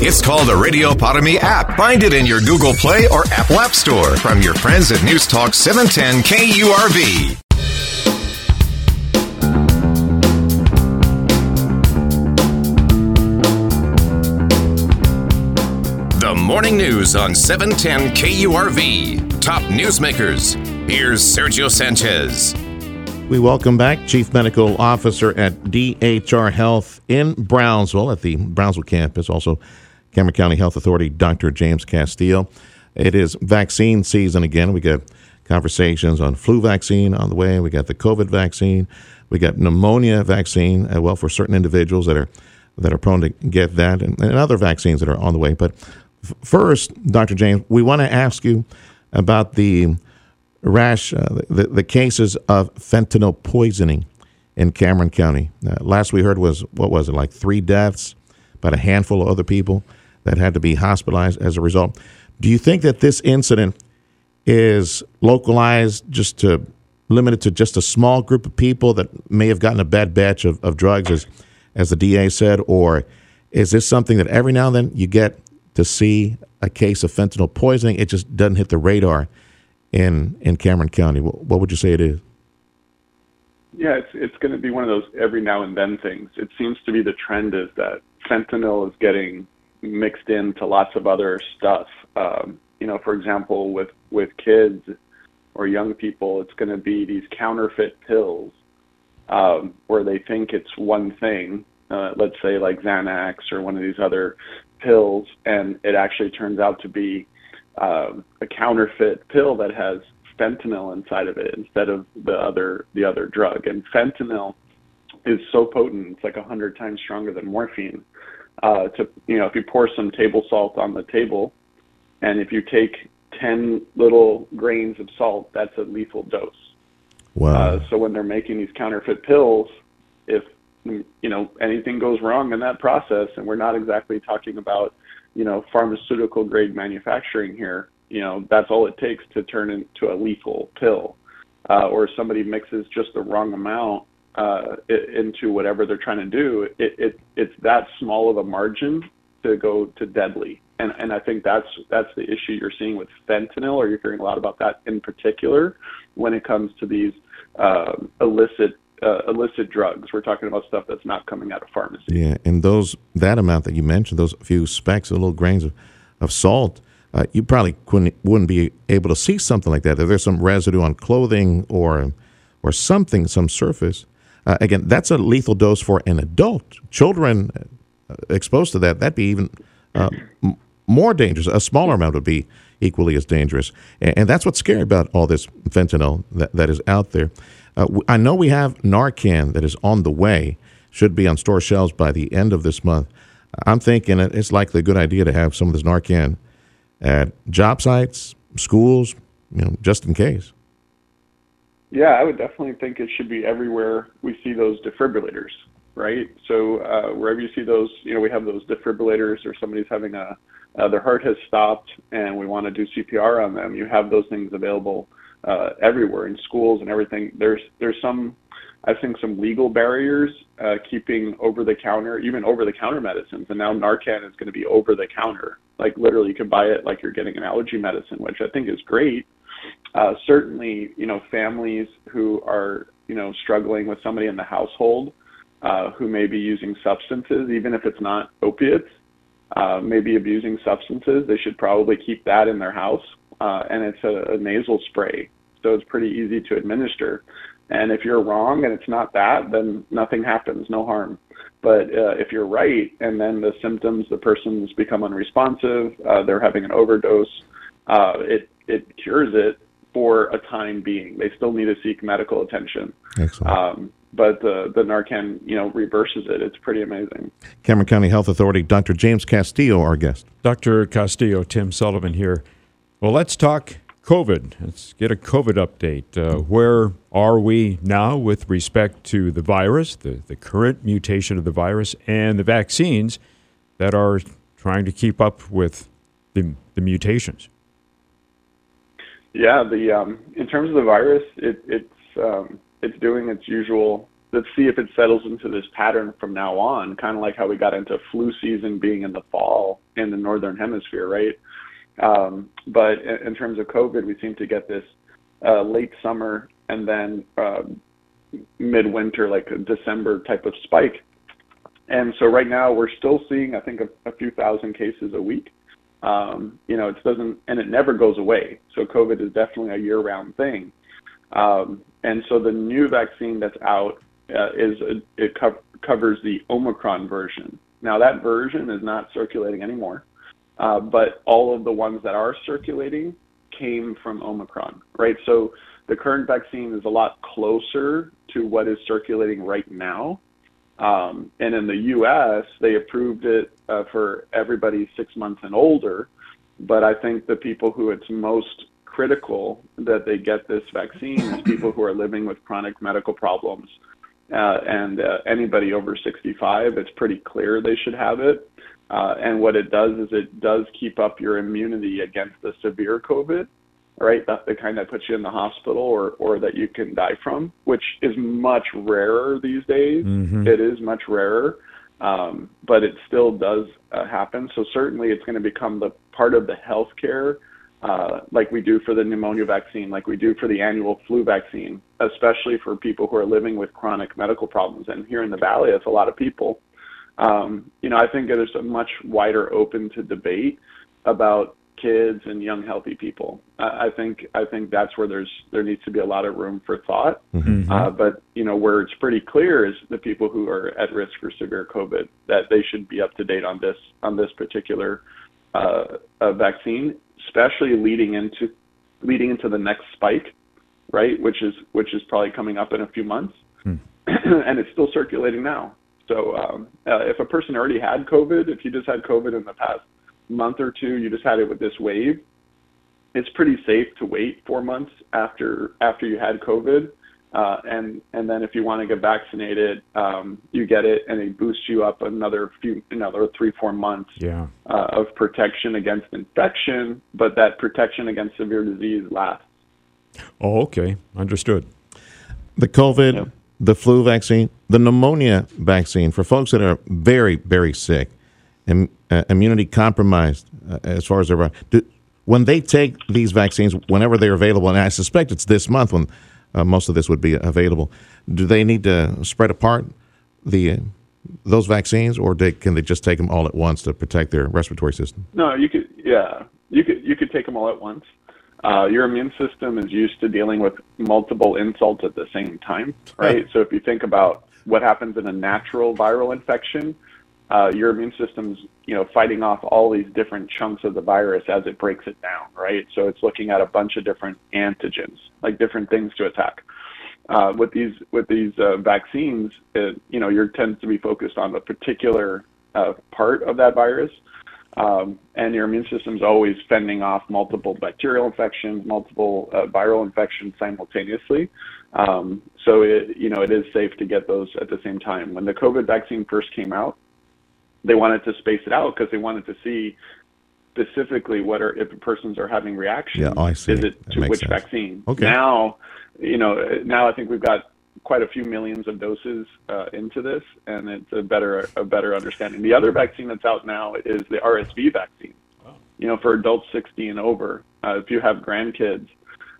It's called the Radio Para Mi app. Find it in your Google Play or Apple App Store from your friends at News Talk 710 KURV. The morning news on 710 KURV. Top newsmakers. Here's Sergio Sanchez. We welcome back Chief Medical Officer at DHR Health in Brownsville at the Brownsville campus, also Cameron County Health Authority, Dr. James Castillo. It is vaccine season again. We got conversations on flu vaccine on the way. We got the COVID vaccine. We got pneumonia vaccine. Uh, well, for certain individuals that are that are prone to get that, and, and other vaccines that are on the way. But f- first, Dr. James, we want to ask you about the rash, uh, the, the cases of fentanyl poisoning in Cameron County. Uh, last we heard was what was it like three deaths, about a handful of other people that had to be hospitalized as a result. Do you think that this incident is localized just to limited to just a small group of people that may have gotten a bad batch of, of drugs, as as the DA said, or is this something that every now and then you get to see a case of fentanyl poisoning? It just doesn't hit the radar in in Cameron County. What, would you say it is? Yeah, it's it's going to be one of those every now and then things. It seems to be the trend is that fentanyl is getting mixed into lots of other stuff. Um, you know, for example, with with kids or young people, it's going to be these counterfeit pills um, where they think it's one thing. Uh, let's say like Xanax or one of these other pills, and it actually turns out to be uh, a counterfeit pill that has fentanyl inside of it instead of the other the other drug. And fentanyl is so potent; it's like a hundred times stronger than morphine to you know if you pour some table salt on the table, and if you take ten little grains of salt, that's a lethal dose. Wow. Uh, so when they're making these counterfeit pills, if you know anything goes wrong in that process, and we're not exactly talking about you know pharmaceutical grade manufacturing here, you know that's all it takes to turn into a lethal pill. Uh, or somebody mixes just the wrong amount uh, into whatever they're trying to do, it, it it's that small of a margin to go to deadly. And and I think that's that's the issue you're seeing with fentanyl, or you're hearing a lot about that in particular when it comes to these uh, illicit uh, illicit drugs. We're talking about stuff that's not coming out of pharmacy. Yeah, and those that amount that you mentioned, those few specks, little grains of, of salt, uh, you probably couldn't wouldn't be able to see something like that. If there's some residue on clothing or or something, some surface, uh, again, that's a lethal dose for an adult. Children uh, exposed to that, that'd be even uh, m- more dangerous. A smaller amount would be equally as dangerous. And, and, that's what's scary about all this fentanyl that, that is out there. Uh, I know we have Narcan that is on the way, should be on store shelves by the end of this month. I'm thinking it's likely a good idea to have some of this Narcan at job sites, schools, you know, just in case. Yeah, I would definitely think it should be everywhere we see those defibrillators, right? So uh, wherever you see those, you know, we have those defibrillators, or somebody's having a uh, their heart has stopped, and we want to do CPR on them. You have those things available uh, everywhere in schools and everything. There's there's some, I think, some legal barriers uh, keeping over the counter, even over the counter medicines, and now Narcan is going to be over the counter. Like literally, you can buy it like you're getting an allergy medicine, which I think is great uh, certainly, you know, families who are, you know, struggling with somebody in the household uh, who may be using substances, even if it's not opiates, uh, maybe abusing substances, they should probably keep that in their house. Uh, and it's a, a nasal spray, so it's pretty easy to administer. And if you're wrong and it's not that, then nothing happens, no harm. But uh, if you're right, and then the symptoms, the person's become unresponsive, uh, they're having an overdose, uh, it it cures it for a time being. They still need to seek medical attention. Excellent. Um, but the, the Narcan, you know, reverses it. It's pretty amazing. Cameron County Health Authority, Dr. James Castillo, our guest. Dr. Castillo, Tim Sullivan here. Well, let's talk COVID. Let's get a COVID update. Uh, where are we now with respect to the virus, the, the current mutation of the virus, and the vaccines that are trying to keep up with the, the mutations? Yeah, the um, in terms of the virus, it, it's um, it's doing its usual. Let's see if it settles into this pattern from now on, kind of like how we got into flu season being in the fall in the northern hemisphere, right? Um, but in, in, terms of COVID, we seem to get this uh, late summer and then uh, midwinter, like December type of spike. And so right now we're still seeing, I think, a, a few thousand cases a week. Um, you know, it doesn't, and it never goes away. So COVID is definitely a year-round thing. Um, and so the new vaccine that's out uh, is it co- covers the Omicron version. Now that version is not circulating anymore. Uh, but all of the ones that are circulating came from Omicron, right? So the current vaccine is a lot closer to what is circulating right now. Um, and in the U.S., they approved it uh, for everybody six months and older. But I think the people who it's most critical that they get this vaccine is people who are living with chronic medical problems. Uh, and uh, anybody over 65, it's pretty clear they should have it. Uh, and what it does is it does keep up your immunity against the severe COVID, right? That's the kind that puts you in the hospital or, or that you can die from, which is much rarer these days. Mm-hmm. It is much rarer, um, but it still does uh, happen. So certainly it's going to become the part of the healthcare, uh, like we do for the pneumonia vaccine, like we do for the annual flu vaccine, especially for people who are living with chronic medical problems. And here in the Valley, it's a lot of people um, you know, I think there's a much wider open to debate about kids and young healthy people. I, I think I think that's where there's there needs to be a lot of room for thought. Mm-hmm. Uh, but you know, where it's pretty clear is the people who are at risk for severe COVID that they should be up to date on this on this particular uh, uh, vaccine, especially leading into leading into the next spike, right? Which is which is probably coming up in a few months, hmm. and it's still circulating now. So um, uh, if a person already had COVID, if you just had COVID in the past month or two, you just had it with this wave, it's pretty safe to wait four months after after you had COVID. Uh, and and then if you want to get vaccinated, um, you get it, and it boosts you up another few, another three, four months yeah. uh, of protection against infection. But that protection against severe disease lasts. Oh, okay, understood. The COVID yep the flu vaccine, the pneumonia vaccine for folks that are very, very sick and uh, immunity compromised uh, as far as their do, when they take these vaccines, whenever they're available, and I suspect it's this month when uh, most of this would be available, do they need to spread apart the uh, those vaccines, or they, can they just take them all at once to protect their respiratory system? No, you could. Yeah, you could. You could take them all at once uh, your immune system is used to dealing with multiple insults at the same time, right? so if you think about what happens in a natural viral infection, uh, your immune system's you know fighting off all these different chunks of the virus as it breaks it down, right? So it's looking at a bunch of different antigens, like different things to attack. Uh, with these with these uh, vaccines, it, you know, your tends to be focused on a particular uh, part of that virus. Um, and your immune system is always fending off multiple bacterial infections, multiple uh, viral infections simultaneously. Um, so it, you know, it is safe to get those at the same time. When the COVID vaccine first came out, they wanted to space it out because they wanted to see specifically what are if persons are having reactions. Yeah, I see. Is it to which sense. vaccine? Okay. Now, you know, now I think we've got quite a few millions of doses uh, into this, and it's a better a better understanding. The other vaccine that's out now is the RSV vaccine. Oh. You know, for adults 60 and over. Uh, if you have grandkids,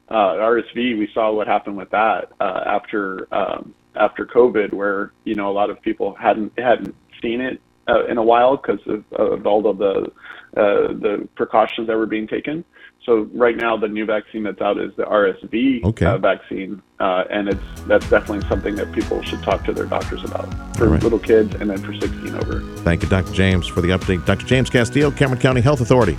uh, RSV, we saw what happened with that uh, after um, after COVID, where you know a lot of people hadn't hadn't seen it uh, in a while because of, of all of the uh, the precautions that were being taken. So right now, the new vaccine that's out is the RSV okay. uh, vaccine, uh, and it's that's definitely something that people should talk to their doctors about for right. little kids and then for 16 over. Thank you, Dr. James, for the update. Dr. James Castillo, Cameron County Health Authority.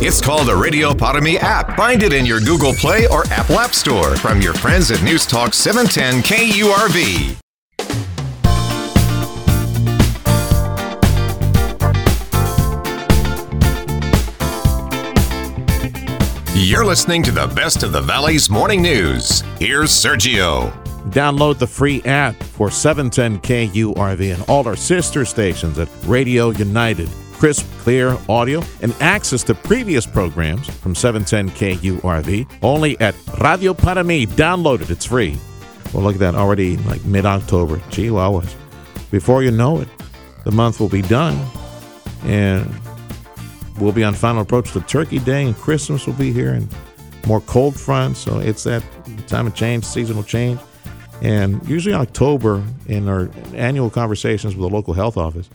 It's called the Radio Para Mi app. Find it in your Google Play or Apple App Store from your friends at News Talk 710 KURV. You're listening to the best of the Valley's morning news. Here's Sergio. Download the free app for 710 KURV and all our sister stations at Radio United. Crisp, clear audio and access to previous programs from 710 KURV only at Radio Para Mi. Download it, it's free. Well, look at that, already like mid October. Gee, Chihuahuas. Before you know it, the month will be done. And we'll be on final approach to Turkey Day, and Christmas will be here, and more cold fronts. So it's that time of change, seasonal change. And usually October, in our annual conversations with the local health office,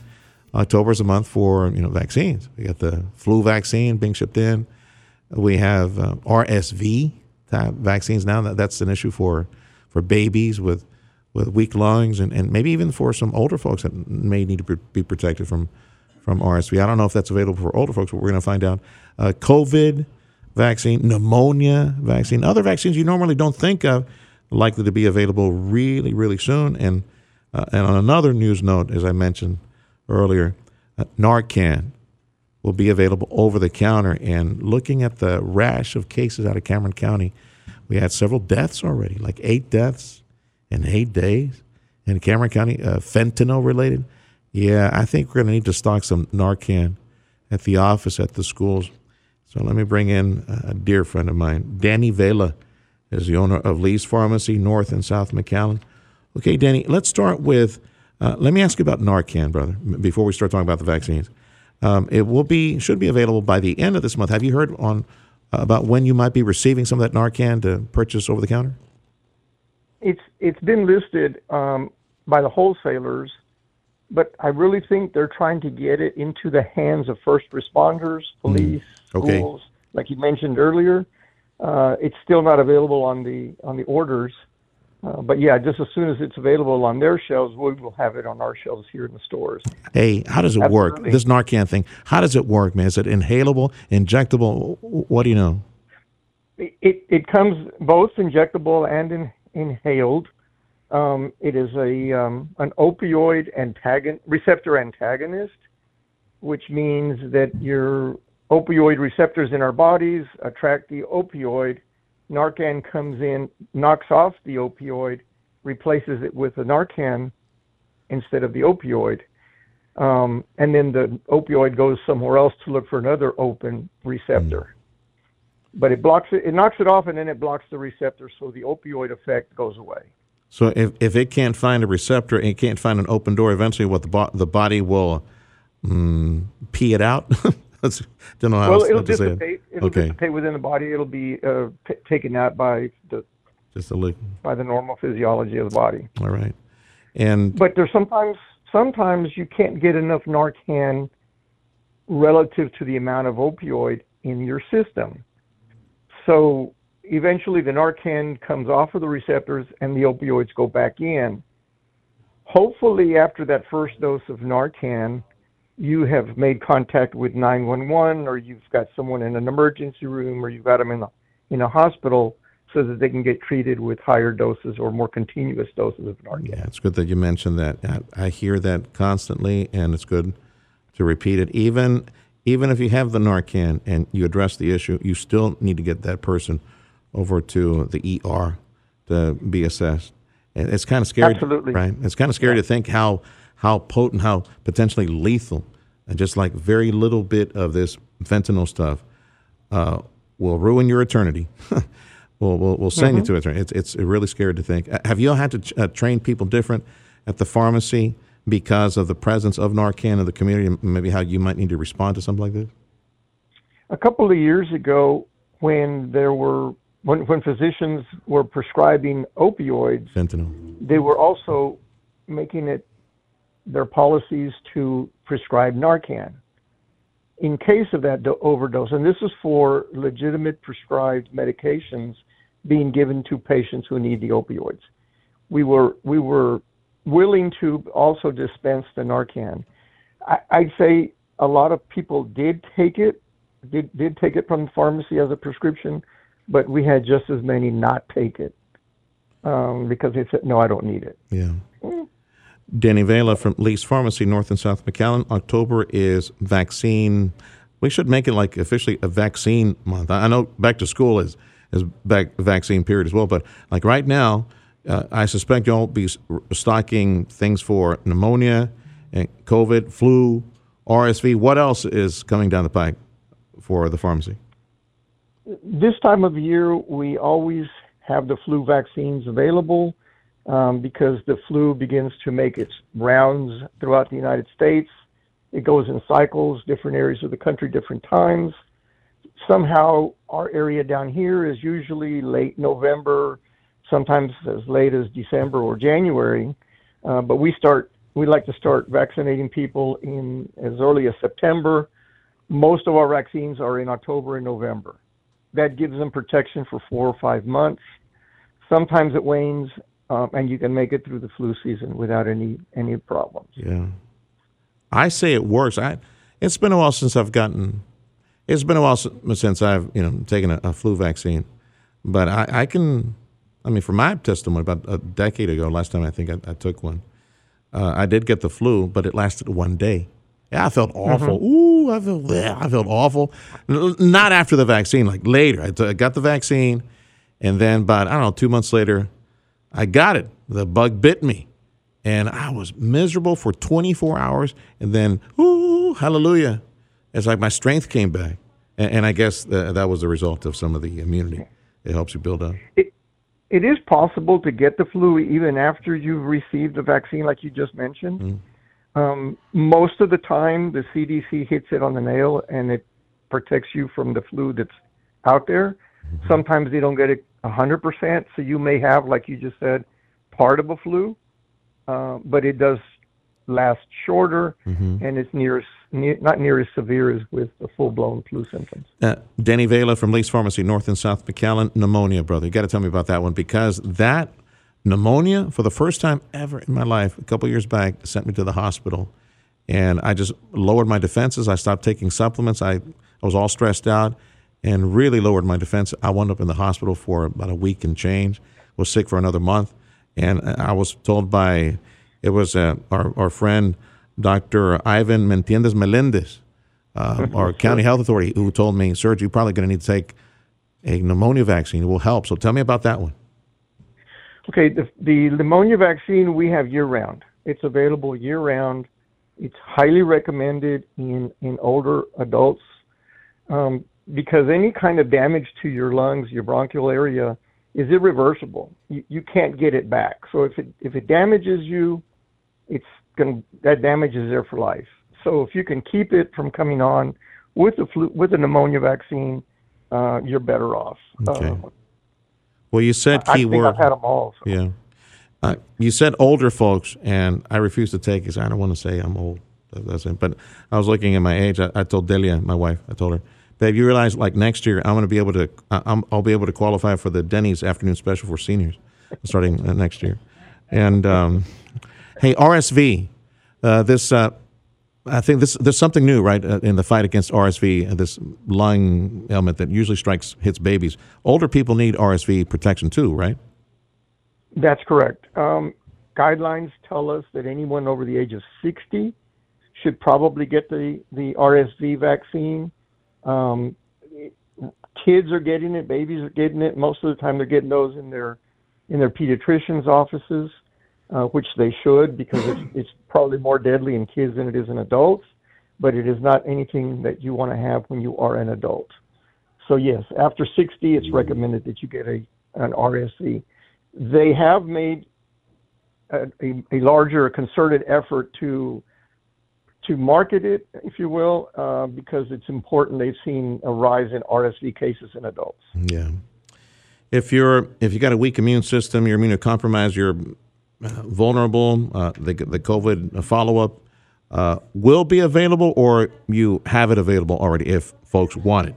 October is a month for you know vaccines. We got the flu vaccine being shipped in. We have uh, RSV type vaccines now. That, that's an issue for for babies with with weak lungs, and, and maybe even for some older folks that may need to be protected from from RSV. I don't know if that's available for older folks, but we're going to find out. Uh, COVID vaccine, pneumonia vaccine, other vaccines you normally don't think of, likely to be available really, really soon. And uh, and on another news note, as I mentioned earlier, uh, Narcan will be available over the counter. And looking at the rash of cases out of Cameron County, we had several deaths already, like eight deaths in eight days in Cameron County, uh, fentanyl related. Yeah, I think we're going to need to stock some Narcan at the office at the schools. So let me bring in a dear friend of mine, Danny Vela, is the owner of Lee's Pharmacy, North and South McAllen. Okay, Danny, let's start with. Uh, let me ask you about Narcan, brother, before we start talking about the vaccines. Um, it will be should be available by the end of this month. Have you heard on uh, about when you might be receiving some of that Narcan to purchase over the counter? It's it's been listed um, by the wholesalers but I really think they're trying to get it into the hands of first responders, hmm. police, mm. okay. schools, like you mentioned earlier. Uh, it's still not available on the on the orders, uh, but yeah, just as soon as it's available on their shelves, we will have it on our shelves here in the stores. Hey, how does it Absolutely. work? This Narcan thing, how does it work, man? Is it inhalable, injectable? What do you know? It it comes both injectable and in, inhaled. Um, it is a um, an opioid antagon- receptor antagonist, which means that your opioid receptors in our bodies attract the opioid. Narcan comes in, knocks off the opioid, replaces it with a Narcan instead of the opioid. Um, and then the opioid goes somewhere else to look for another open receptor. Mm. But it blocks it, it knocks it off, and then it blocks the receptor, so the opioid effect goes away. So if, if it can't find a receptor and it can't find an open door, eventually what the bo- the body will mm, pee it out. don't know how well, it'll dissipate. It. It'll okay. dissipate within the body. It'll be uh, t- taken out by the just a lick. by the normal physiology of the body. All right, and but there's sometimes sometimes you can't get enough Narcan relative to the amount of opioid in your system. So eventually the Narcan comes off of the receptors and the opioids go back in. Hopefully, after that first dose of Narcan, you have made contact with 911 or you've got someone in an emergency room or you've got them in a, in a hospital so that they can get treated with higher doses or more continuous doses of Narcan. Yeah, it's good that you mentioned that. I, I hear that constantly, and it's good to repeat it. Even even if you have the Narcan and you address the issue, you still need to get that person over to the ER to be assessed. And it's kind of scary, Absolutely. right? It's kind of scary yeah. to think how how potent, how potentially lethal, and just like very little bit of this fentanyl stuff uh, will ruin your eternity. will will will send mm-hmm. you to eternity. It's it's really scary to think. Have you all had to uh, train people different at the pharmacy because of the presence of Narcan in the community? and Maybe how you might need to respond to something like this. A couple of years ago, when there were when, when physicians were prescribing opioids, fentanyl, they were also making it their policies to prescribe Narcan. in case of that do- overdose, and this is for legitimate prescribed medications being given to patients who need the opioids, we were we were willing to also dispense the Narcan. I, I'd say a lot of people did take it, did did take it from the pharmacy as a prescription, but we had just as many not take it um, because they said, "No, I don't need it." Yeah. Danny Vela from Lee's Pharmacy, North and South McAllen. October is vaccine. We should make it like officially a vaccine month. I know back to school is is back vaccine period as well, but like right now, uh, I suspect you'll be stocking things for pneumonia and COVID, flu, RSV. What else is coming down the pike for the pharmacy? This time of year, we always have the flu vaccines available um, because the flu begins to make its rounds throughout the United States. It goes in cycles, different areas of the country, different times. Somehow, our area down here is usually late November, sometimes as late as December or January. Uh, but we start, we like to start vaccinating people in as early as September. Most of our vaccines are in October and November. That gives them protection for four or five months. Sometimes it wanes, um, and you can make it through the flu season without any any problems. Yeah, I say it works. I it's been a while since I've gotten. It's been a while since I've you know taken a, a flu vaccine, but I, I, can. I mean, from my testimony, about a decade ago, last time I think I, I took one, uh, I did get the flu, but it lasted one day. Yeah, I felt awful. Mm-hmm. Ooh, I felt yeah, I felt awful. Not after the vaccine, like later. I, t- I got the vaccine, and then about I don't know two months later, I got it. The bug bit me. And I was miserable for 24 hours. And then, ooh, hallelujah. It's like my strength came back. And, and I guess that was the result of some of the immunity. It helps you build up. It, it is possible to get the flu even after you've received the vaccine, like you just mentioned. Mm. Um, most of the time, the CDC hits it on the nail and it protects you from the flu that's out there. Mm-hmm. Sometimes they don't get it 100%. So you may have, like you just said, part of a flu, uh, but it does last shorter mm-hmm. and it's near, near, not near as severe as with the full blown flu symptoms. Uh, Danny Vela from Lee's Pharmacy, North and South McAllen, pneumonia, brother. You got to tell me about that one because that pneumonia, for the first time ever in my life, a couple years back, sent me to the hospital. And I just lowered my defenses. I stopped taking supplements. I, I was all stressed out and really lowered my defense. I wound up in the hospital for about a week and change. Was sick for another month, and I was told by it was uh, our our friend Dr. Ivan Mentiendez Melendez, uh, our county health authority, who told me, "Serge, you're probably going to need to take a pneumonia vaccine. It will help." So tell me about that one. Okay, the, the pneumonia vaccine we have year round. It's available year round. It's highly recommended in in older adults. Um, because any kind of damage to your lungs, your bronchial area, is irreversible. You, you can't get it back. So if it if it damages you, it's going that damage is there for life. So if you can keep it from coming on with the flu, with the pneumonia vaccine, uh, you're better off. Okay. Uh, well, you said key I word. I've had them all. So. Yeah. Uh, you said older folks, and I refuse to take because I don't want to say I'm old. That's it. But I was looking at my age. I, I told Delia, my wife, I told her, babe, you realize like next year I'm going to be able to i will be able to qualify for the Denny's afternoon special for seniors starting uh, next year. And um, hey, RSV, uh, this uh, I think this there's something new, right, uh, in the fight against RSV, uh, this lung ailment that usually strikes hits babies. Older people need RSV protection too, right? That's correct. Um, guidelines tell us that anyone over the age of 60 should probably get the, the RSV vaccine. Um, kids are getting it, babies are getting it. Most of the time, they're getting those in their in their pediatricians' offices, uh, which they should because it's, it's probably more deadly in kids than it is in adults. But it is not anything that you want to have when you are an adult. So yes, after 60, it's recommended that you get a an RSV. They have made a, a, a larger concerted effort to to market it, if you will, uh, because it's important. They've seen a rise in RSV cases in adults. Yeah. If you're if you got a weak immune system, you're immunocompromised, you're uh, vulnerable. Uh, the the COVID follow up uh, will be available, or you have it available already if folks want it?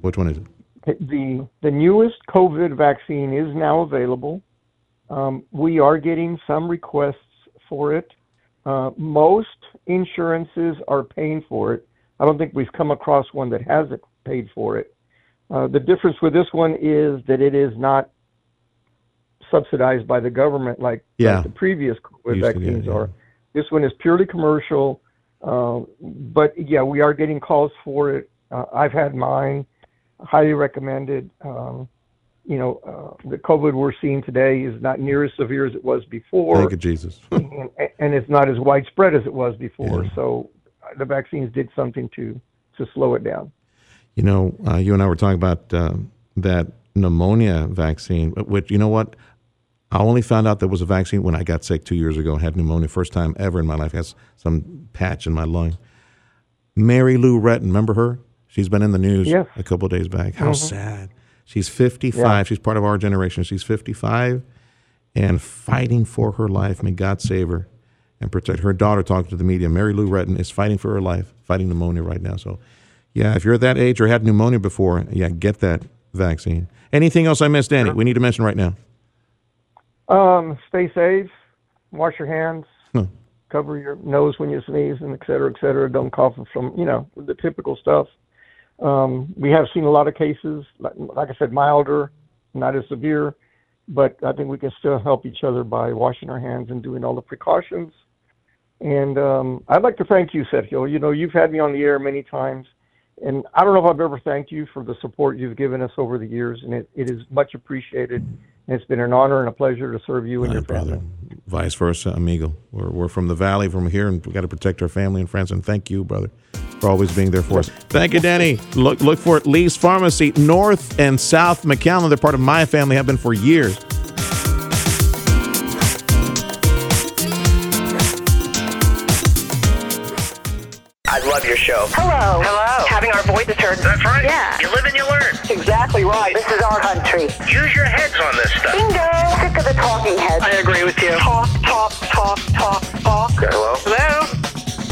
Which one is it? The the newest COVID vaccine is now available. Um, we are getting some requests for it. Uh, most insurances are paying for it. I don't think we've come across one that hasn't paid for it. Uh, the difference with this one is that it is not subsidized by the government like, Yeah. like the previous COVID vaccines yeah. are. This one is purely commercial, uh, but yeah, we are getting calls for it. Uh, I've had mine, highly recommended. Um, you know, uh, the COVID we're seeing today is not near as severe as it was before Thank you, Jesus. and, and it's not as widespread as it was before. So uh, the vaccines did something to to slow it down. You know, uh, you and I were talking about um, that pneumonia vaccine, which, you know what? I only found out there was a vaccine when I got sick two years ago and had pneumonia. First time ever in my life. I had some patch in my lung. Mary Lou Retton, remember her? She's been in the news Yes. a couple of days back. How sad. She's 55. She's part of our generation. She's 55 and fighting for her life. May God save her and protect her daughter. Talking to the media, Mary Lou Retton is fighting for her life, fighting pneumonia right now. So, yeah, if you're that age or had pneumonia before, yeah, get that vaccine. Anything else I missed, Danny? We need to mention right now. Um, stay safe, wash your hands, Hmm. cover your nose when you sneeze, and et cetera, et cetera. Don't cough from you know the typical stuff. Um, we have seen a lot of cases, like, like I said, milder, not as severe, but I think we can still help each other by washing our hands and doing all the precautions. And um, I'd like to thank you, Sergio. You know, you've had me on the air many times, and I don't know if I've ever thanked you for the support you've given us over the years, and it, it is much appreciated. And it's been an honor and a pleasure to serve you and your brother. family. Vice versa, amigo. We're, we're from the valley, from here, and we got to protect our family and friends. And thank you, brother, for always being there for us. Thank you, Danny. Look look for it. Lee's Pharmacy, North and South McAllen. They're part of my family. Have been for years. I love your show. Hello. Hello. Having our voices heard. That's right. Yeah. You live and you learn. Exactly right. This is our country. Use your heads on this stuff. Bingo. Sick of the talking heads. I agree with you. Talk, talk, talk, talk, talk. Hello? Hello?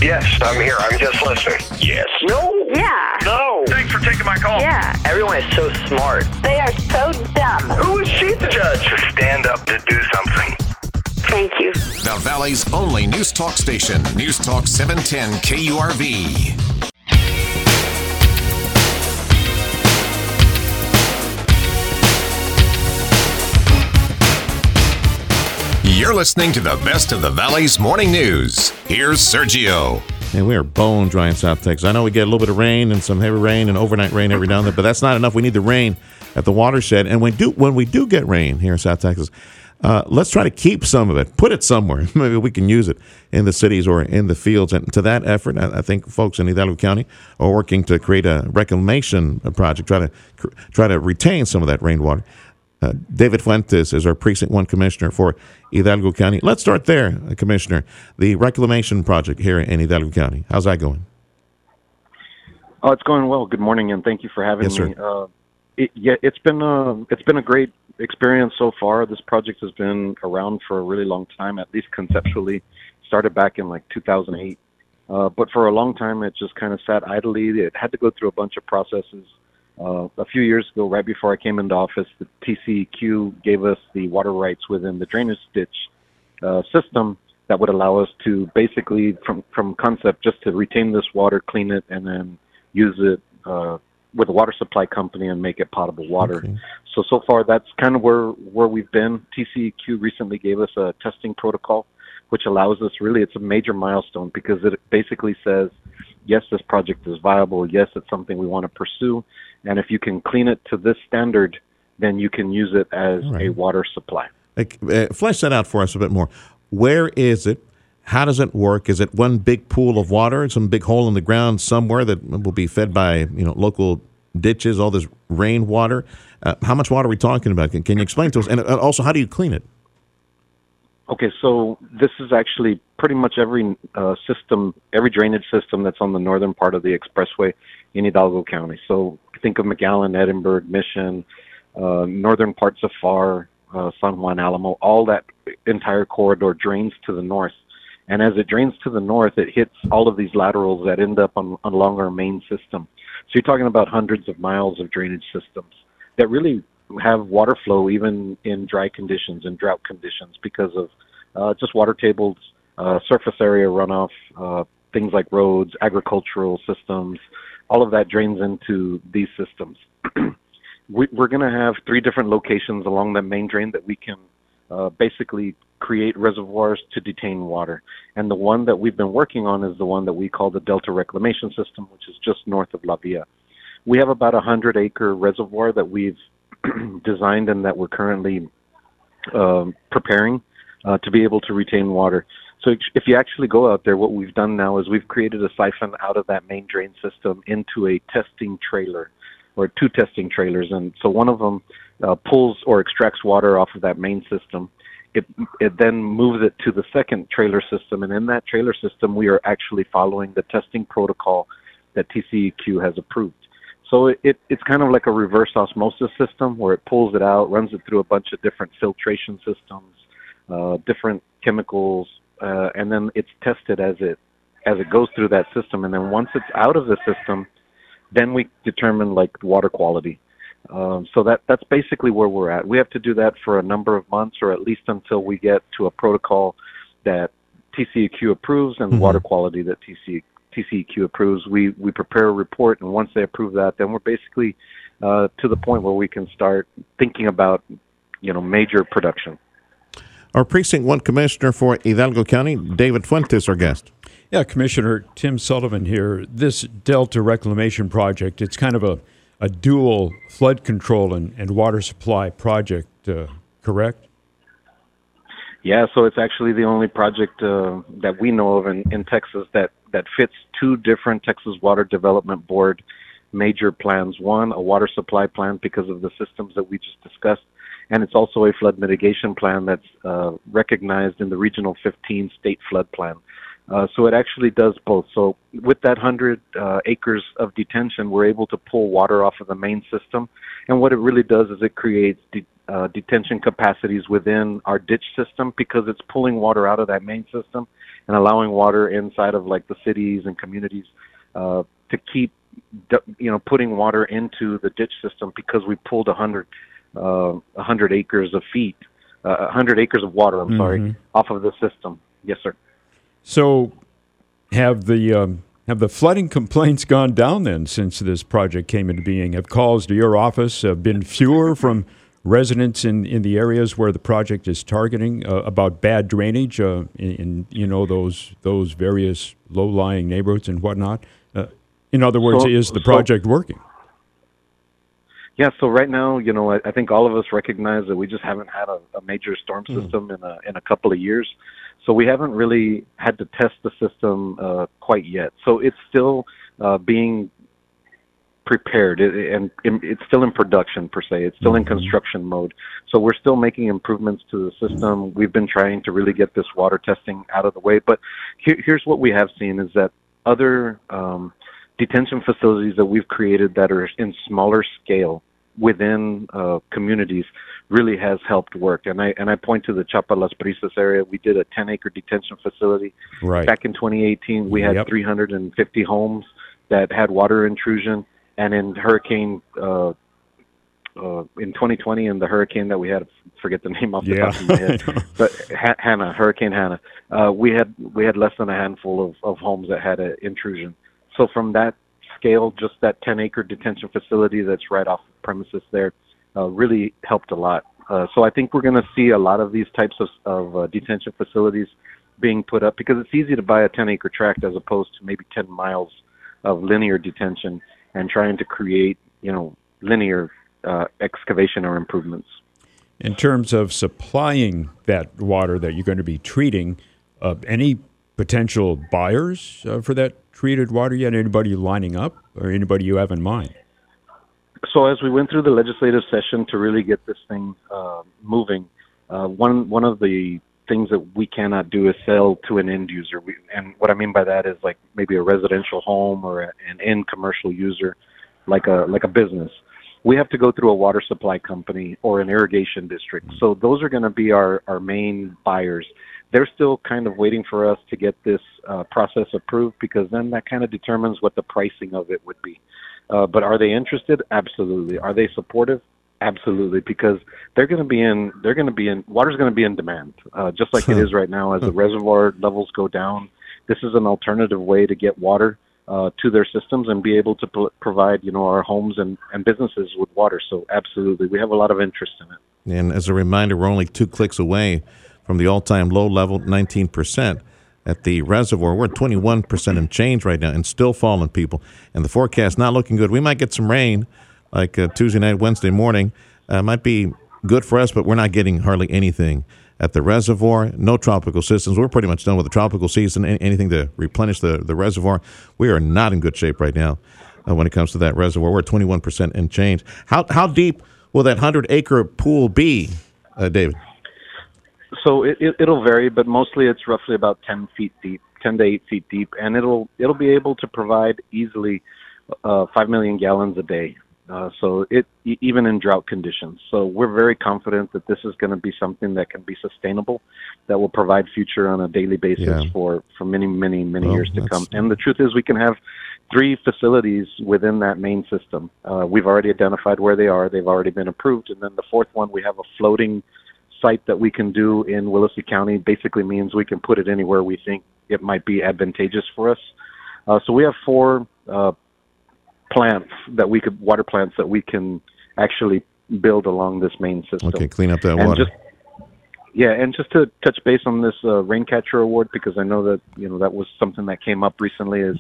Yes, I'm here. I'm just listening. Yes. No. Yeah. No. Thanks for taking my call. Yeah. Everyone is so smart. They are so dumb. Who is she the judge? To stand up to do something. Thank you. The Valley's only news talk station, News Talk 710 KURV. You're listening to the best of the Valley's morning news. Here's Sergio. And we are bone dry in South Texas. I know we get a little bit of rain and some heavy rain and overnight rain every now and then, but that's not enough. We need the rain at the watershed. And when do when we do get rain here in South Texas, uh, let's try to keep some of it, put it somewhere. Maybe we can use it in the cities or in the fields. And to that effort, I, I think folks in Hidalgo County are working to create a reclamation project, try to try to retain some of that rainwater. Uh, David Fuentes is our precinct one commissioner for Hidalgo County. Let's start there, uh, Commissioner. The reclamation project here in Hidalgo County. How's that going? Oh, it's going well. Good morning, and thank you for having Yes, sir. me. Uh, it, yeah, it's been a it's been a great experience so far. This project has been around for a really long time, at least conceptually. Started back in like 2008, uh, but for a long time it just kind of sat idly. It had to go through a bunch of processes. Uh, a few years ago, right before I came into office, the TCEQ gave us the water rights within the drainage ditch uh, system that would allow us to basically, from from concept, just to retain this water, clean it, and then use it uh, with a water supply company and make it potable water. Okay. So so far, that's kind of where where we've been. TCEQ recently gave us a testing protocol, which allows us really it's a major milestone because it basically says, yes, this project is viable. Yes, it's something we want to pursue, and if you can clean it to this standard, then you can use it as a water supply. Like, uh, flesh that out for us a bit more. Where is it? How does it work? Is it one big pool of water, some big hole in the ground somewhere that will be fed by you know local ditches, all this rainwater? Uh, how much water are we talking about? Can, can you explain to us? And uh, also, how do you clean it? Okay, so this is actually pretty much every uh, system, every drainage system that's on the northern part of the expressway in Hidalgo County. So think of McAllen, Edinburg, Mission, uh, northern parts of Pharr, uh, San Juan, Alamo, all that entire corridor drains to the north. And as it drains to the north, it hits all of these laterals that end up on, on along our main system. So you're talking about hundreds of miles of drainage systems that really have water flow even in dry conditions and drought conditions because of uh, just water tables, uh, surface area runoff, uh, things like roads, agricultural systems, all of that drains into these systems. we, we're going to have three different locations along the main drain that we can uh, basically create reservoirs to detain water. And the one that we've been working on is the one that we call the Delta Reclamation System, which is just north of La Villa. We have about a 100 acre reservoir that we've designed and that we're currently um, preparing uh, to be able to retain water. So if you actually go out there, what we've done now is we've created a siphon out of that main drain system into a testing trailer or two testing trailers. And so one of them uh, pulls or extracts water off of that main system. It, it then moves it to the second trailer system. And in that trailer system, we are actually following the testing protocol that TCEQ has approved. So it, it, it's kind of like a reverse osmosis system where it pulls it out, runs it through a bunch of different filtration systems, uh, different chemicals, uh, and then it's tested as it as it goes through that system. And then once it's out of the system, then we determine like water quality. Um, so that that's basically where we're at. We have to do that for a number of months, or at least until we get to a protocol that TCEQ approves and mm-hmm. water quality that TC, TCEQ approves. We we prepare a report, and once they approve that, then we're basically uh, to the point where we can start thinking about you know major production. Our precinct one commissioner for Hidalgo County, David Fuentes, our guest. Yeah, Commissioner Tim Sullivan here. This Delta Reclamation Project, it's kind of a, a dual flood control and, and water supply project, uh, correct? Yeah, so it's actually the only project uh, that we know of in, in Texas that, that fits two different Texas Water Development Board major plans. One, a water supply plan because of the systems that we just discussed, and it's also a flood mitigation plan that's uh, recognized in the Regional 15 State Flood Plan. Uh, so it actually does both. So with that 100 uh, acres of detention, we're able to pull water off of the main system. And what it really does is it creates de- uh, detention capacities within our ditch system because it's pulling water out of that main system and allowing water inside of like the cities and communities uh, to keep, you know, putting water into the ditch system because we pulled 100, uh, 100 acres of feet, uh, 100 acres of water, I'm mm-hmm. sorry, off of the system. Yes, sir. So, have the um, have the flooding complaints gone down then since this project came into being? Have calls to your office have been fewer from residents in, in the areas where the project is targeting uh, about bad drainage uh, in, in, you know those those various low lying neighborhoods and whatnot? Uh, in other words, so, is the project so, working? Yeah, so right now, you know, I, I, think all of us recognize that we just haven't had a, a major storm hmm. system mm. in a in a couple of years. So we haven't really had to test the system uh, quite yet. So it's still uh, being prepared it, and it's still in production per se. It's still mm-hmm. in construction mode. So we're still making improvements to the system. We've been trying to really get this water testing out of the way. But here, here's what we have seen is that other um, detention facilities that we've created that are in smaller scale within uh, communities really has helped work. And I and I point to the Chapa Las Brisas area. We did a 10 acre detention facility right. back in 2018. We had yep. 350 homes that had water intrusion, and in hurricane. Uh, uh, in 2020, in the hurricane that we had, forget the name off the yeah. top of my head, but ha- Hannah, Hurricane Hannah, uh, we had we had less than a handful of, of homes that had an intrusion. So from that scale, just that 10 acre detention facility that's right off premises there uh, really helped a lot. Uh, so I think we're going to see a lot of these types of, of uh, detention facilities being put up because it's easy to buy a 10 acre tract as opposed to maybe 10 miles of linear detention and trying to create, you know, linear uh, excavation or improvements. In terms of supplying that water that you're going to be treating, uh, any potential buyers uh, for that treated water yet? Anybody lining up or anybody you have in mind? So as we went through the legislative session to really get this thing uh, moving, uh, one one of the things that we cannot do is sell to an end user. We, and what I mean by that is like maybe a residential home or a, an end commercial user, like a like a business. We have to go through a water supply company or an irrigation district. So those are going to be our our main buyers they're still kind of waiting for us to get this uh, process approved because then that kind of determines what the pricing of it would be. Uh, but are they interested? Absolutely. Are they supportive? Absolutely, because they're going to be in. They're going to be in. Water's going to be in demand, uh, just like it is right now. As the reservoir levels go down, this is an alternative way to get water uh, to their systems and be able to pro- provide, you know, our homes and, and businesses with water. So, absolutely, we have a lot of interest in it. And as a reminder, we're only two clicks away from the all-time low level, 19% at the reservoir. We're at 21% and change right now, and still falling, people. And the forecast not looking good. We might get some rain, like uh, Tuesday night, Wednesday morning. Uh, might be good for us, but we're not getting hardly anything at the reservoir. No tropical systems. We're pretty much done with the tropical season. Any- Anything to replenish the, the reservoir. We are not in good shape right now uh, when it comes to that reservoir. We're at 21% and change. How, how deep will that 100 acre pool be, uh, David? So it, it it'll vary, but mostly it's roughly about ten feet deep, ten to eight feet deep, and it'll it'll be able to provide easily uh, five million gallons a day. Uh, so it even in drought conditions. So we're very confident that this is going to be something that can be sustainable, that will provide future on a daily basis Yeah. for for many many many Well, years to come. And the truth is, we can have three facilities within that main system. Uh, we've already identified where they are; they've already been approved. And then the fourth one, we have a floating site that we can do in Willacy County. Basically, means we can put it anywhere we think it might be advantageous for us. Uh, so we have four uh, plants that we could water plants that we can actually build along this main system. Okay, clean up that And water. just- yeah, and just to touch base on this uh, Raincatcher Award, because I know that you know that was something that came up recently. Is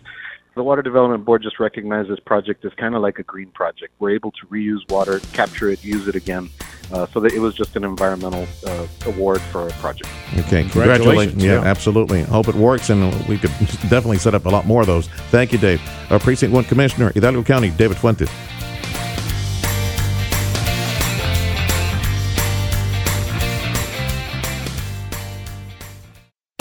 the Water Development Board just recognized this project as kind of like a green project. We're able to reuse water, capture it, use it again. Uh, so that it was just an environmental uh, award for a project. Okay, Congratulations, congratulations. Yeah, yeah. absolutely. Hope it works, and we could definitely set up a lot more of those. Thank you, Dave. Our Precinct 1 Commissioner, Hidalgo County, David Fuentes.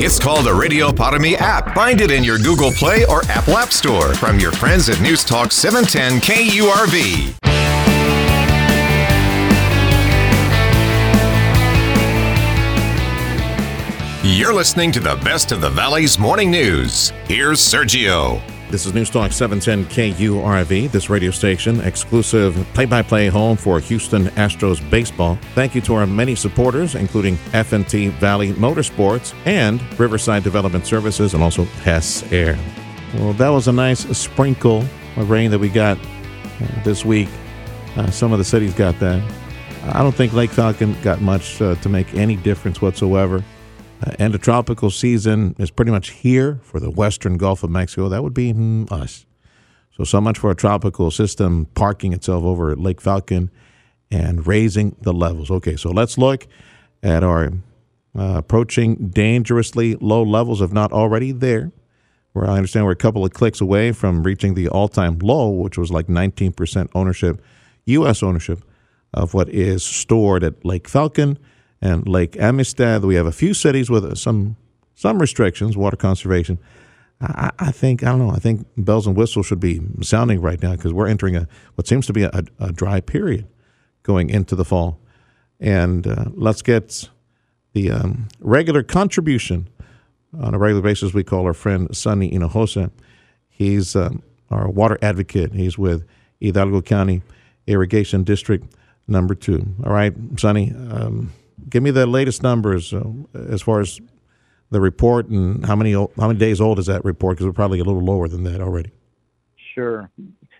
It's called the Radio Para app. Find it in your Google Play or Apple App Store from your friends at News Talk 710 KURV. You're listening to the best of the Valley's morning news. Here's Sergio. This is News Talk 710 KURV, this radio station, exclusive play by play home for Houston Astros baseball. Thank you to our many supporters, including FNT Valley Motorsports and Riverside Development Services, and also Hess Air. Well, that was a nice sprinkle of rain that we got uh, this week. Uh, some of the cities got that. I don't think Lake Falcon got much uh, to make any difference whatsoever. Uh, and the tropical season is pretty much here for the western Gulf of Mexico. That would be hmm, us. So, so much for a tropical system parking itself over at Lake Falcon and raising the levels. Okay, so let's look at our uh, approaching dangerously low levels, if not already there. Where I understand we're a couple of clicks away from reaching the all time low, which was like 19% ownership, U.S. ownership of what is stored at Lake Falcon and Lake Amistad. We have a few cities with some some restrictions, water conservation. I, I think I don't know. I think bells and whistles should be sounding right now because we're entering a what seems to be a, a dry period going into the fall. And uh, let's get the um, regular contribution on a regular basis. We call our friend Sonny Hinojosa. He's um, our water advocate. He's with Hidalgo County Irrigation District Number Two. All right, Sonny. Um, give me the latest numbers uh, as far as the report and how many how many days old is that report? Because we're probably a little lower than that already. Sure.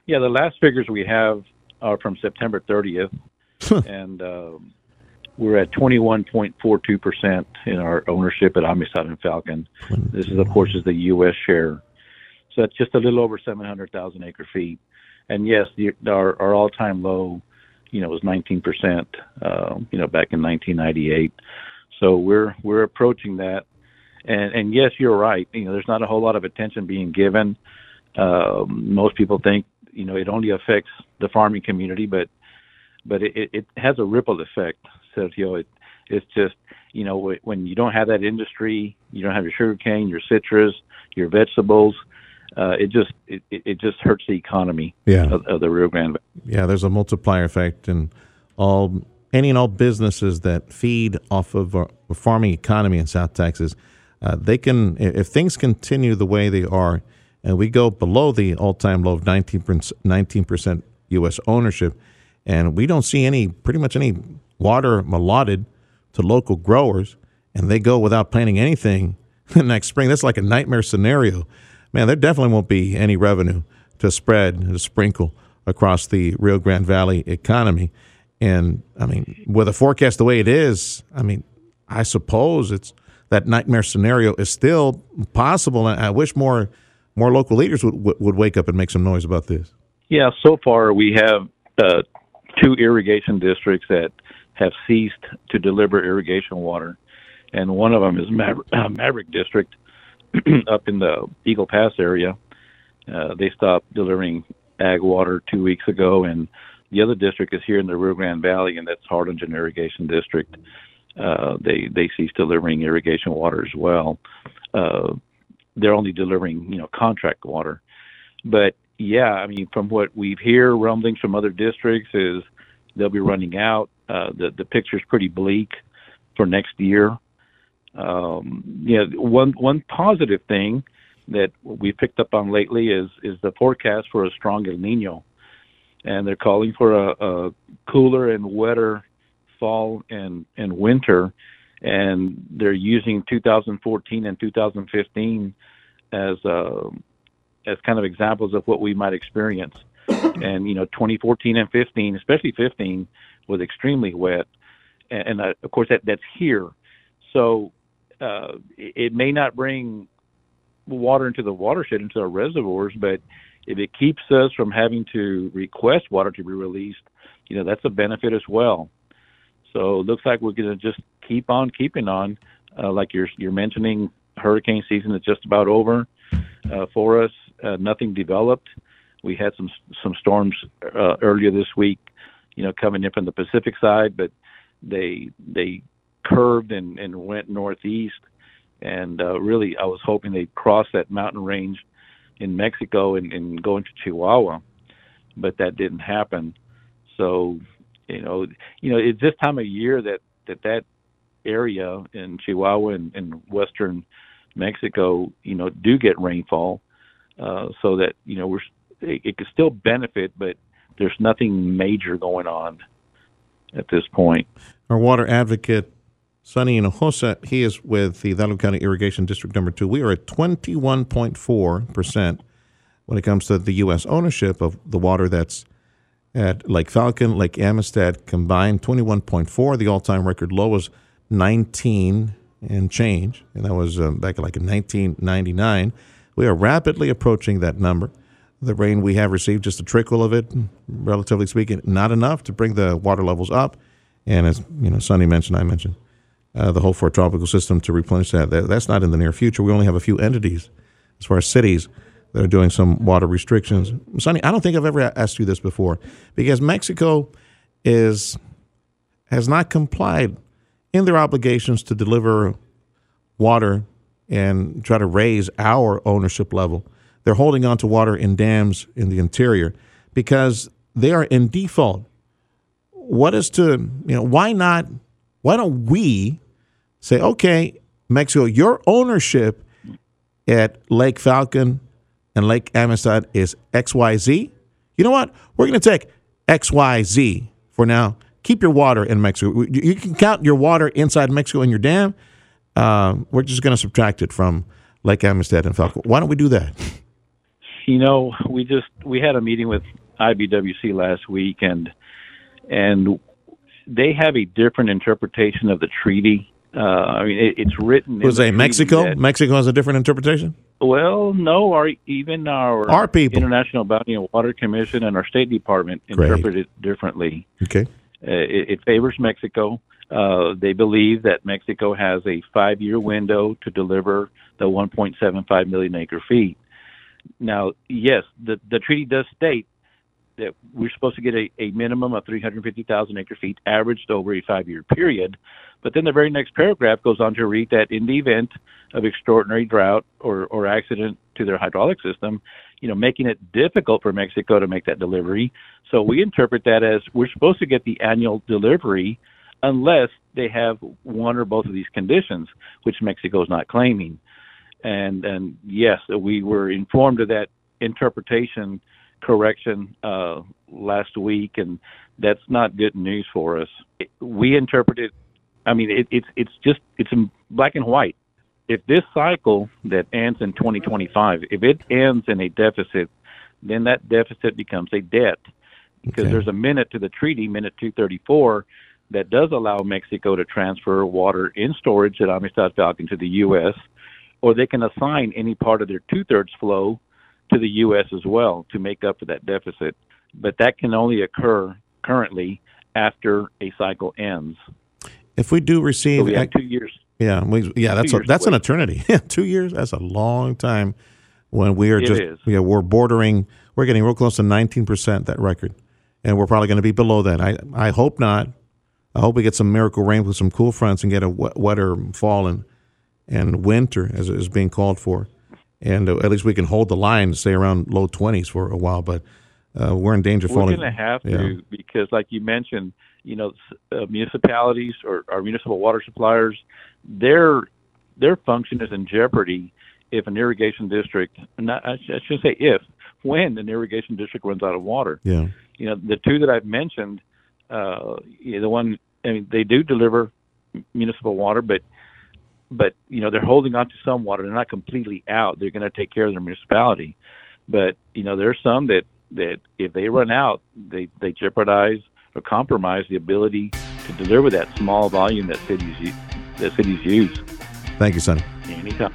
Yeah, the last figures we have are from September 30th, and um, we're at 21.42% in our ownership at Amistad and Falcon. This is, of course, is the U.S. share. So that's just a little over 700,000 acre feet. And yes, the, our, our all-time low, you know, was 19%, uh, you know, back in 1998. So we're we're approaching that, and and yes, you're right. You know, there's not a whole lot of attention being given Um, most people think you know it only affects the farming community, but but it, it, has a ripple effect, Sergio. It, it's just you know when you don't have that industry, you don't have your sugar cane, your citrus, your vegetables. Uh, it just it, it just hurts the economy Yeah. of, of the Rio Grande. Yeah, there's a multiplier effect, and all any and all businesses that feed off of our farming economy in South Texas, uh, they can if if things continue the way they are, and we go below the all-time low of 19 percent U.S. ownership, and we don't see any pretty much any water allotted to local growers, and they go without planting anything next spring. That's like a nightmare scenario. Man, there definitely won't be any revenue to spread to sprinkle across the Rio Grande Valley economy. And I mean, with a forecast the way it is, I mean, I suppose it's that nightmare scenario is still possible. And I wish more more local leaders would would wake up and make some noise about this. Yeah, so far we have uh, two irrigation districts that have ceased to deliver irrigation water, and one of them is Maverick, uh, Maverick District up in the Eagle Pass area. Uh, they stopped delivering ag water two weeks ago, and the other district is here in the Rio Grande Valley, and that's Harlingen Irrigation District. Uh, they they ceased delivering irrigation water as well. Uh, they're only delivering you know contract water, but yeah, I mean from what we hear rumblings from other districts is they'll be running out. Uh, the the picture's pretty bleak for next year. Um, yeah, one one positive thing that we picked up on lately is is the forecast for a strong El Nino, and they're calling for a, a cooler and wetter fall and and winter, and they're using 2014 and 2015 as uh, as kind of examples of what we might experience. and you know, 2014 and 15, especially 15, was extremely wet, and, and uh, of course that that's here. So uh, it, may not bring water into the watershed into our reservoirs, but if it keeps us from having to request water to be released, you know that's a benefit as well. So it looks like we're going to just keep on keeping on. Uh, like you're you're mentioning, hurricane season is just about over uh, for us. Uh, nothing developed. We had some some storms uh, earlier this week, you know, coming in from the Pacific side, but they they curved and, and went northeast. And uh, really, I was hoping they'd cross that mountain range in Mexico and, and go into Chihuahua, but that didn't happen. So, you know, you know, it's this time of year that that that area in Chihuahua and, western Mexico, you know, do get rainfall, uh, so that you know we're it, it could still benefit, but there's nothing major going on at this point. Our water advocate, Sonny Hinojosa, he is with the Hidalgo County Irrigation District Number Two. We are at 21.4 percent when it comes to the U.S. ownership of the water that's at Lake Falcon, Lake Amistad combined. 21.4. The all-time record low was 19 and change, and that was um, back like in 1999. We are rapidly approaching that number. The rain we have received, just a trickle of it, relatively speaking, not enough to bring the water levels up. And as you know, Sonny mentioned, I mentioned uh, the whole for tropical system to replenish that. that. That's not in the near future. We only have a few entities, as far as cities, that are doing some water restrictions. Sonny, I don't think I've ever asked you this before, because Mexico is has not complied in their obligations to deliver water and try to raise our ownership level. They're holding on to water in dams in the interior because they are in default. What is to, you know, why not, why don't we say, okay, Mexico, your ownership at Lake Falcon and Lake Amistad is XYZ? You know what? We're going to take XYZ for now. Keep your water in Mexico. You can count your water inside Mexico in your dam. Uh, we're just going to subtract it from Lake Amistad and Falcon. Why don't we do that? You know, we just we had a meeting with IBWC last week, and and they have a different interpretation of the treaty. Uh, I mean, it, it's written. Was in a Mexico? that- Mexico has a different interpretation. Well, no, our even our Our people. International Boundary and Water Commission and our State Department interpret it differently. Okay. Uh, it, it favors Mexico. Uh, they believe that Mexico has a five-year window to deliver the 1.75 million acre feet. Now, yes, the the treaty does state that we're supposed to get a, a minimum of 350,000 acre feet averaged over a five year period. But then the very next paragraph goes on to read that in the event of extraordinary drought or, or accident to their hydraulic system, you know, making it difficult for Mexico to make that delivery. So we interpret that as we're supposed to get the annual delivery unless they have one or both of these conditions, which Mexico is not claiming. And and yes, we were informed of that interpretation correction uh, last week, and that's not good news for us. We interpret it. I mean, it, it's it's just it's in black and white. If this cycle that ends in 2025, if it ends in a deficit, then that deficit becomes a debt because Okay. there's a minute to the treaty, minute 234, that does allow Mexico to transfer water in storage at Amistad Falcon to the U.S., or they can assign any part of their two thirds flow to the U.S. as well to make up for that deficit. But that can only occur currently after a cycle ends. If we do receive, So we have two years. yeah, we, yeah, that's a, that's an eternity. two years, that's a long time. When we are It just, is. yeah, we're bordering, we're getting real close to 19 percent that record, and we're probably going to be below that. I I hope not. I hope we get some miracle rain with some cool fronts and get a wet, wetter fall and and winter as is being called for, and uh, at least we can hold the line, stay around low 20s for a while. But uh, we're in danger of We're going to have yeah. to because, like you mentioned, you know, uh, municipalities or, or municipal water suppliers, their their function is in jeopardy if an irrigation district. Not, I sh- I should say if when an irrigation district runs out of water. Yeah. You know, the two that I've mentioned, uh, you know, the one I mean, they do deliver municipal water, but but you know they're holding on to some water. They're not completely out. They're going to take care of their municipality, but you know there are some that that if they run out, they they jeopardize or compromise the ability to deliver that small volume that cities that cities use. Thank you, Sonny. Anytime,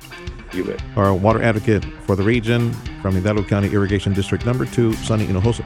you bet. Our water advocate for the region from Hidalgo County Irrigation District Number Two, Sonny Hinojosa.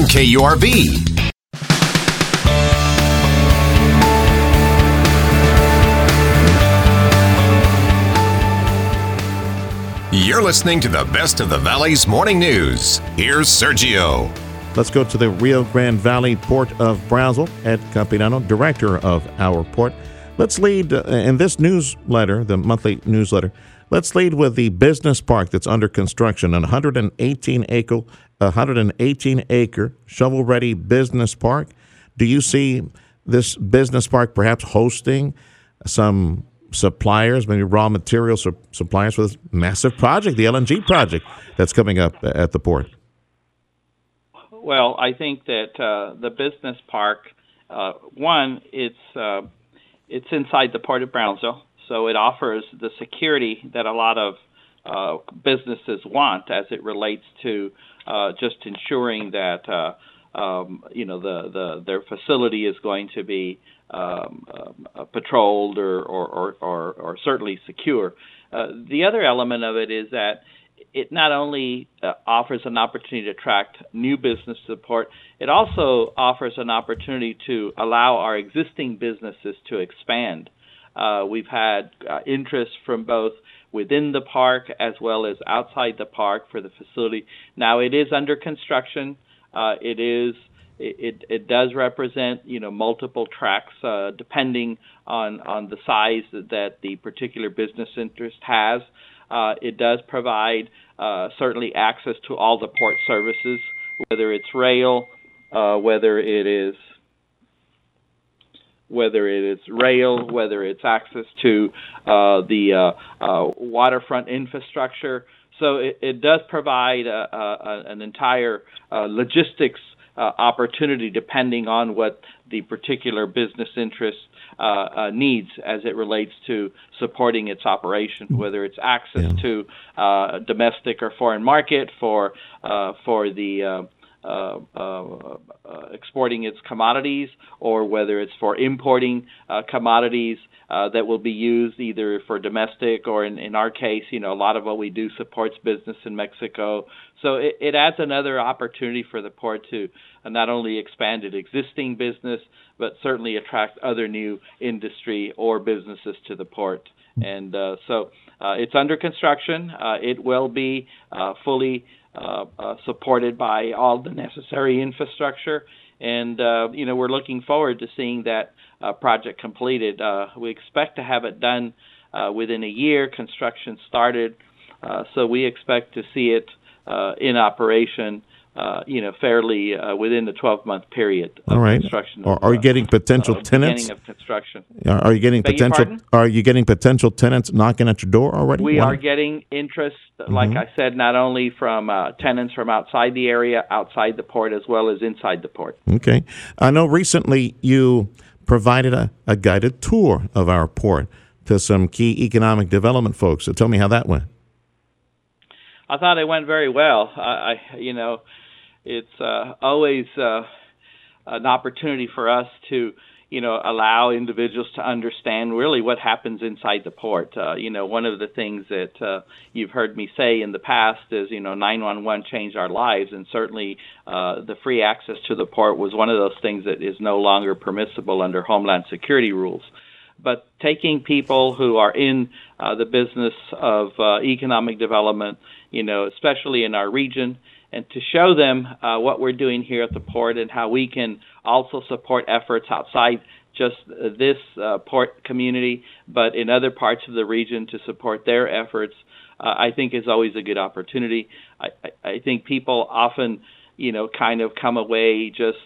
KURV. You're listening to the best of the Valley's morning news. Here's Sergio. Let's go to the Rio Grande Valley Port of Brownsville. Ed Campirano, director of our port. Let's lead uh, in this newsletter, the monthly newsletter. Let's lead with the business park that's under construction, an 118 acre, 118 acre shovel-ready business park. Do you see this business park perhaps hosting some suppliers, maybe raw material su- suppliers for this massive project, the LNG project that's coming up at the port? Well, I think that uh, the business park, uh, one, it's uh, it's inside the port of Brownsville, so it offers the security that a lot of uh, businesses want as it relates to uh, just ensuring that uh, um, you know the, the their facility is going to be um, uh, patrolled or or, or, or or certainly secure. Uh, the other element of it is that it not only uh, offers an opportunity to attract new business support, it also offers an opportunity to allow our existing businesses to expand. Uh, we've had uh, interest from both within the park as well as outside the park for the facility. Now it is under construction. Uh, it is it, it, does represent you know multiple tracks uh, depending on on the size that the particular business interest has. Uh, it does provide uh, certainly access to all the port services, whether it's rail, uh, whether it is whether it is rail, whether it's access to uh, the uh, uh, waterfront infrastructure. So it, it does provide a, a, an entire uh, logistics uh, opportunity depending on what the particular business interest uh, uh, needs as it relates to supporting its operation, whether it's access Yeah. to uh, domestic or foreign market for uh, for the uh, uh, uh, exporting its commodities, or whether it's for importing uh, commodities that will be used either for domestic or, in, in our case, you know, a lot of what we do supports business in Mexico. So it, it adds another opportunity for the port to not only expand its existing business, but certainly attract other new industry or businesses to the port. And so it's under construction. It will be fully uh, uh, supported by all the necessary infrastructure. And, uh, you know, we're looking forward to seeing that uh, project completed. Uh, we expect to have it done uh, within a year. Construction started. So we expect to see it in operation, uh, you know, fairly uh, within the 12 month period of All right. construction. Are, are you getting potential tenants? Beginning of construction. Are you getting Beg potential? Are you getting potential tenants knocking at your door already? We One- are getting interest, like I said, not only from uh, tenants from outside the area, outside the port, as well as inside the port. Okay. I know recently you provided a, a guided tour of our port to some key economic development folks. So tell me how that went. I thought it went very well. I, I you know, it's uh, always uh, an opportunity for us to, you know, allow individuals to understand really what happens inside the port. Uh, you know, one of the things that uh, you've heard me say in the past is, you know, 911 changed our lives, and certainly uh, the free access to the port was one of those things that is no longer permissible under Homeland Security rules but taking people who are in uh, the business of uh, economic development, you know, especially in our region, and to show them uh, what we're doing here at the port and how we can also support efforts outside just uh, this uh, port community, but in other parts of the region to support their efforts, uh, I think is always a good opportunity. I, I, I think people often, you know, kind of come away just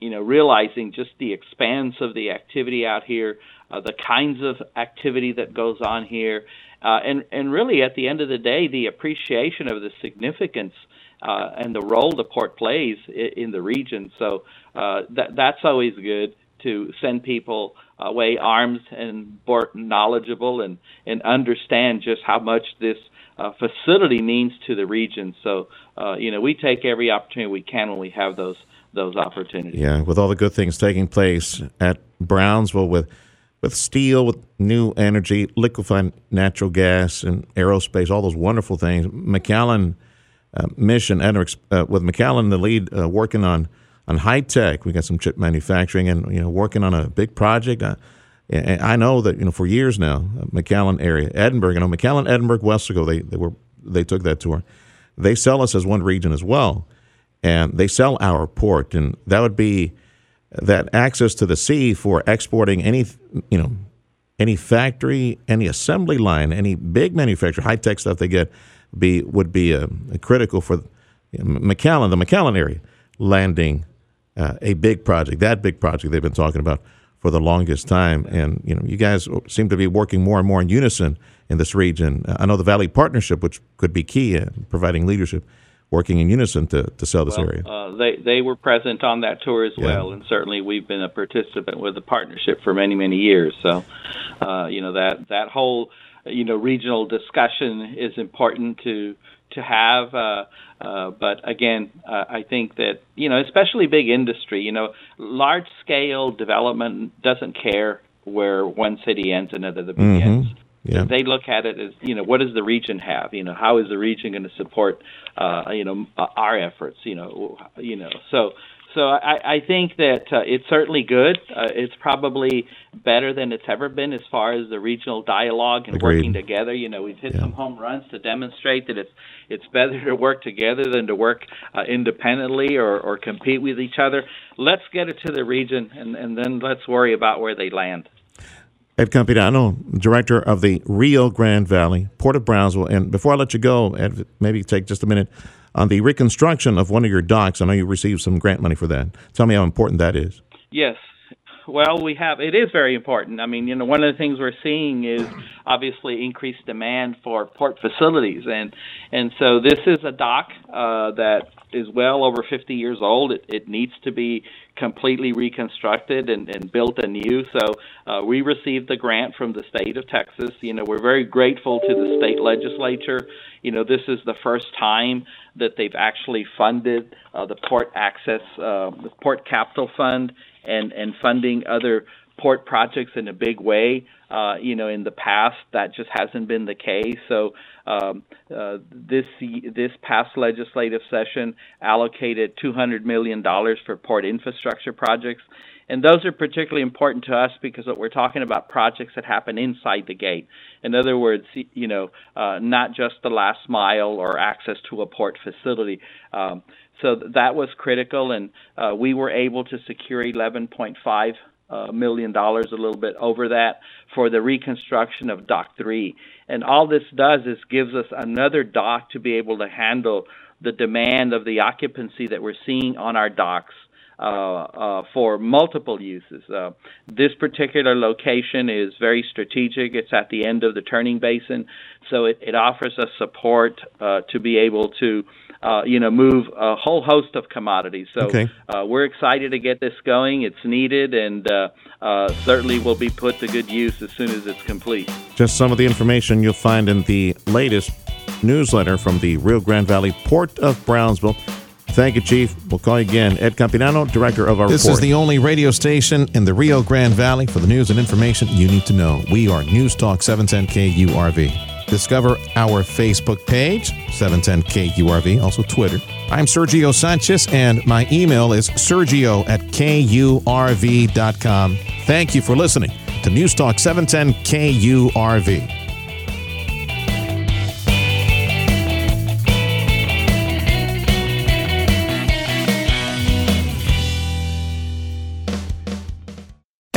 you know, realizing just the expanse of the activity out here, uh, the kinds of activity that goes on here, uh, and and really at the end of the day, the appreciation of the significance uh, and the role the port plays in, in the region. So uh, that that's always good to send people away armed and knowledgeable and and understand just how much this uh, facility means to the region. So uh, you know, we take every opportunity we can when we have those those opportunities. Yeah, with all the good things taking place at Brownsville with with steel, with new energy, liquefied natural gas, and aerospace, all those wonderful things. McAllen mission, Edric, uh, with McAllen the lead, uh, working on on high tech. We got some chip manufacturing, and you know, working on a big project. Uh, I know that you know for years now, uh, McAllen area, Edinburg. You know, McAllen, Edinburg, Weslaco. They they were they took that tour. They sell us as one region as well and they sell our port, and that would be that access to the sea for exporting any you know any factory, any assembly line, any big manufacturer, high tech stuff they get be would be uh, critical for McAllen, the McAllen area, landing uh, a big project, that big project they've been talking about for the longest time, and you know you guys seem to be working more and more in unison in this region. I know the Valley Partnership, which could be key in providing leadership working in unison to, to sell this well, area. Uh, they they were present on that tour as Yeah. well, and certainly we've been a participant with the partnership for many many years. So, uh, you know that that whole you know regional discussion is important to to have. Uh, uh, but again, uh, I think that you know, especially big industry, you know, large scale development doesn't care where one city ends and another begins. Mhm. Yeah. They look at it as you know, what does the region have? You know, how is the region going to support uh, you know our efforts? You know, you know, so. So I, I think that uh, it's certainly good. Uh, it's probably better than it's ever been as far as the regional dialogue and Agreed. working together. You know, we've hit some home runs to demonstrate that it's it's better to work together than to work uh, independently or, or compete with each other. Let's get it to the region, and, and then let's worry about where they land. Ed Campirano, director of the Rio Grande Valley, Port of Brownsville. And before I let you go, Ed, maybe take just a minute on the reconstruction of one of your docks. I know you received some grant money for that. Tell me how important that is. Yes, well, we have. It is very important. I mean, you know, one of the things we're seeing is obviously increased demand for port facilities, and and so this is a dock uh, that is well over 50 years old. It, it needs to be completely reconstructed and, and built anew. So uh, we received the grant from the state of Texas. You know, we're very grateful to the state legislature. You know, this is the first time that they've actually funded uh, the port access, uh, the port capital fund, and and funding other port projects in a big way. Uh, you know, in the past, that just hasn't been the case. So um, uh, this this past legislative session allocated 200 million dollars for port infrastructure projects. And those are particularly important to us because what we're talking about projects that happen inside the gate. In other words, you know, uh, not just the last mile or access to a port facility. Um, so that was critical, and uh, we were able to secure 11.5 uh, million dollars, a little bit over that, for the reconstruction of Dock 3. And all this does is gives us another dock to be able to handle the demand of the occupancy that we're seeing on our docks. Uh, uh, for multiple uses. Uh, this particular location is very strategic. It's at the end of the turning basin, so it, it offers us support uh, to be able to uh, you know, move a whole host of commodities. So Okay. uh, we're excited to get this going. It's needed and uh, uh, certainly will be put to good use as soon as it's complete. Just some of the information you'll find in the latest newsletter from the Rio Grande Valley Port of Brownsville. Thank you, Chief. We'll call you again. Ed Campirano, Director of our This report. is the only radio station in the Rio Grande Valley for the news and information you need to know. We are News Talk 710 KURV. Discover our Facebook page, 710 KURV, also Twitter. I'm Sergio Sanchez, and my email is sergio at KURV.com. Thank you for listening to News Talk 710 KURV.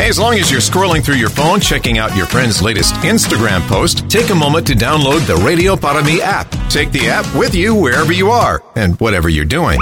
Hey, as long as you're scrolling through your phone, checking out your friend's latest Instagram post, take a moment to download the Radio Para Mi app. Take the app with you wherever you are and whatever you're doing.